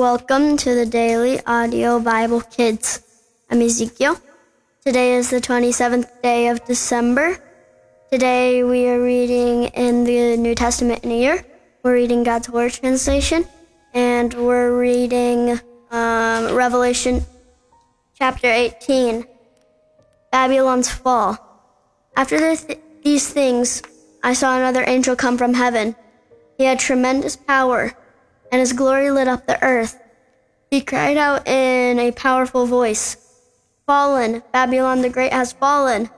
Welcome to the Daily Audio Bible Kids. I'm Ezekiel. Today is the 27th day of December. Today we are reading in the New Testament in a year. We're reading God's Word translation, and we're reading um, Revelation chapter 18 Babylon's Fall. After th- these things, I saw another angel come from heaven. He had tremendous power and his glory lit up the earth. He cried out in a powerful voice Fallen, Babylon the Great has fallen.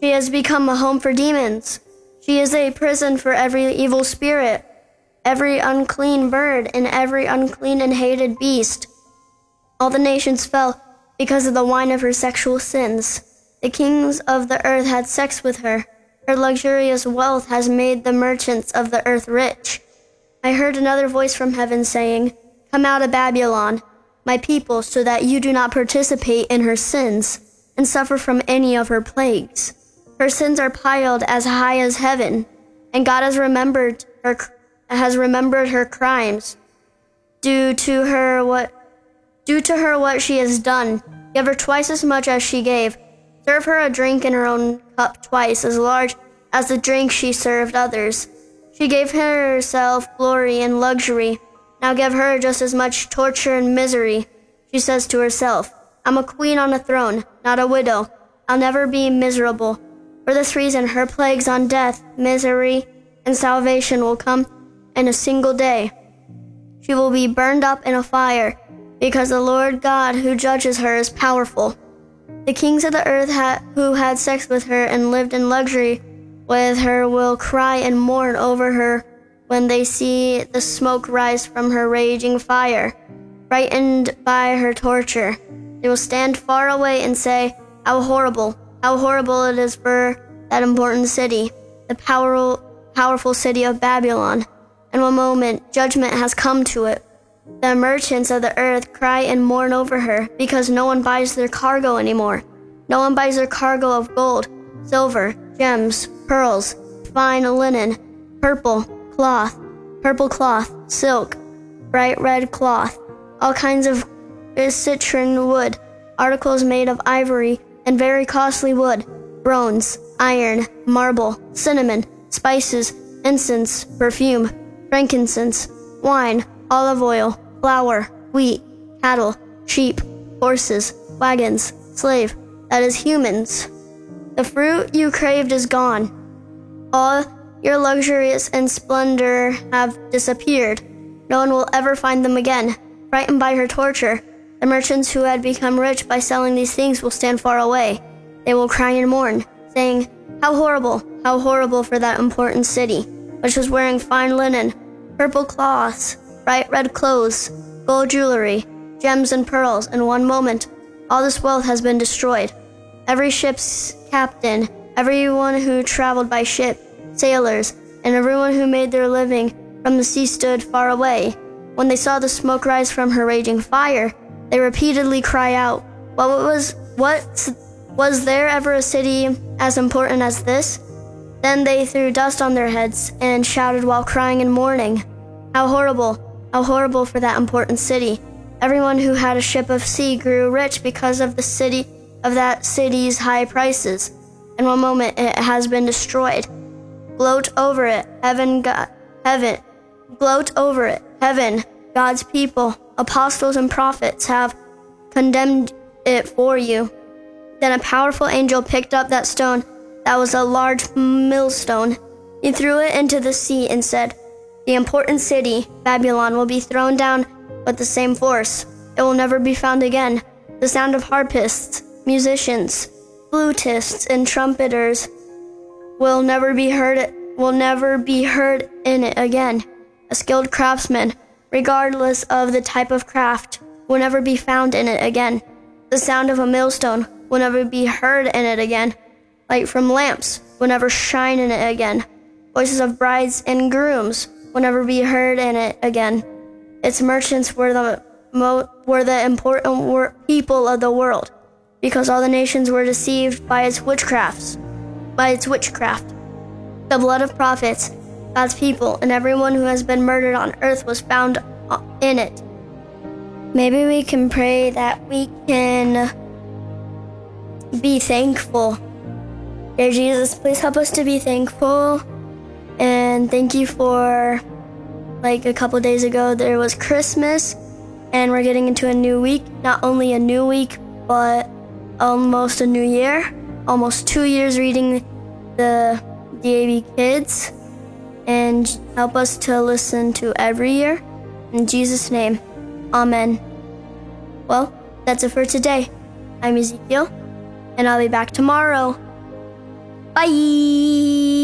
She has become a home for demons. She is a prison for every evil spirit, every unclean bird, and every unclean and hated beast. All the nations fell because of the wine of her sexual sins. The kings of the earth had sex with her. Her luxurious wealth has made the merchants of the earth rich. I heard another voice from heaven saying, Come out of Babylon, my people, so that you do not participate in her sins and suffer from any of her plagues. Her sins are piled as high as heaven, and God has remembered her has remembered her crimes. Due to her what due to her what she has done, give her twice as much as she gave. Serve her a drink in her own cup twice as large as the drink she served others. She gave herself glory and luxury. Now give her just as much torture and misery. She says to herself, I'm a queen on a throne, not a widow. I'll never be miserable. For this reason, her plagues on death, misery, and salvation will come in a single day. She will be burned up in a fire, because the Lord God who judges her is powerful. The kings of the earth ha- who had sex with her and lived in luxury with her will cry and mourn over her when they see the smoke rise from her raging fire. Frightened by her torture, they will stand far away and say, How horrible, how horrible it is for that important city, the power, powerful city of Babylon. In one moment, judgment has come to it. The merchants of the earth cry and mourn over her because no one buys their cargo anymore. No one buys their cargo of gold, silver, gems, pearls, fine linen, purple cloth, purple cloth, silk, bright red cloth, all kinds of citron wood, articles made of ivory and very costly wood, bronze, iron, marble, cinnamon, spices, incense, perfume, frankincense, wine, olive oil, flour, wheat, cattle, sheep, horses, wagons, slave, that is humans. The fruit you craved is gone all your luxuries and splendor have disappeared. No one will ever find them again. Frightened by her torture, the merchants who had become rich by selling these things will stand far away. They will cry and mourn, saying, How horrible, how horrible for that important city, which was wearing fine linen, purple cloths, bright red clothes, gold jewelry, gems and pearls. In one moment, all this wealth has been destroyed. Every ship's captain, Everyone who traveled by ship, sailors, and everyone who made their living from the sea stood far away. When they saw the smoke rise from her raging fire, they repeatedly cry out, "What was what was there ever a city as important as this?" Then they threw dust on their heads and shouted while crying and mourning, "How horrible! How horrible for that important city!" Everyone who had a ship of sea grew rich because of the city of that city's high prices. In one moment it has been destroyed. Gloat over it, heaven, God, heaven. Gloat over it, heaven. God's people, apostles and prophets have condemned it for you. Then a powerful angel picked up that stone that was a large millstone. He threw it into the sea and said, The important city, Babylon, will be thrown down with the same force. It will never be found again. The sound of harpists, musicians, flutists and trumpeters will never be heard will never be heard in it again. A skilled craftsman, regardless of the type of craft, will never be found in it again. The sound of a millstone will never be heard in it again. Light from lamps will never shine in it again. Voices of brides and grooms will never be heard in it again. Its merchants were the mo- were the important wor- people of the world because all the nations were deceived by its witchcrafts, by its witchcraft. The blood of prophets, God's people, and everyone who has been murdered on earth was found in it. Maybe we can pray that we can be thankful. Dear Jesus, please help us to be thankful. And thank you for, like, a couple days ago, there was Christmas, and we're getting into a new week. Not only a new week, but almost a new year. Almost two years reading the DAB Kids. And help us to listen to every year. In Jesus' name. Amen. Well, that's it for today. I'm Ezekiel, and I'll be back tomorrow. Bye.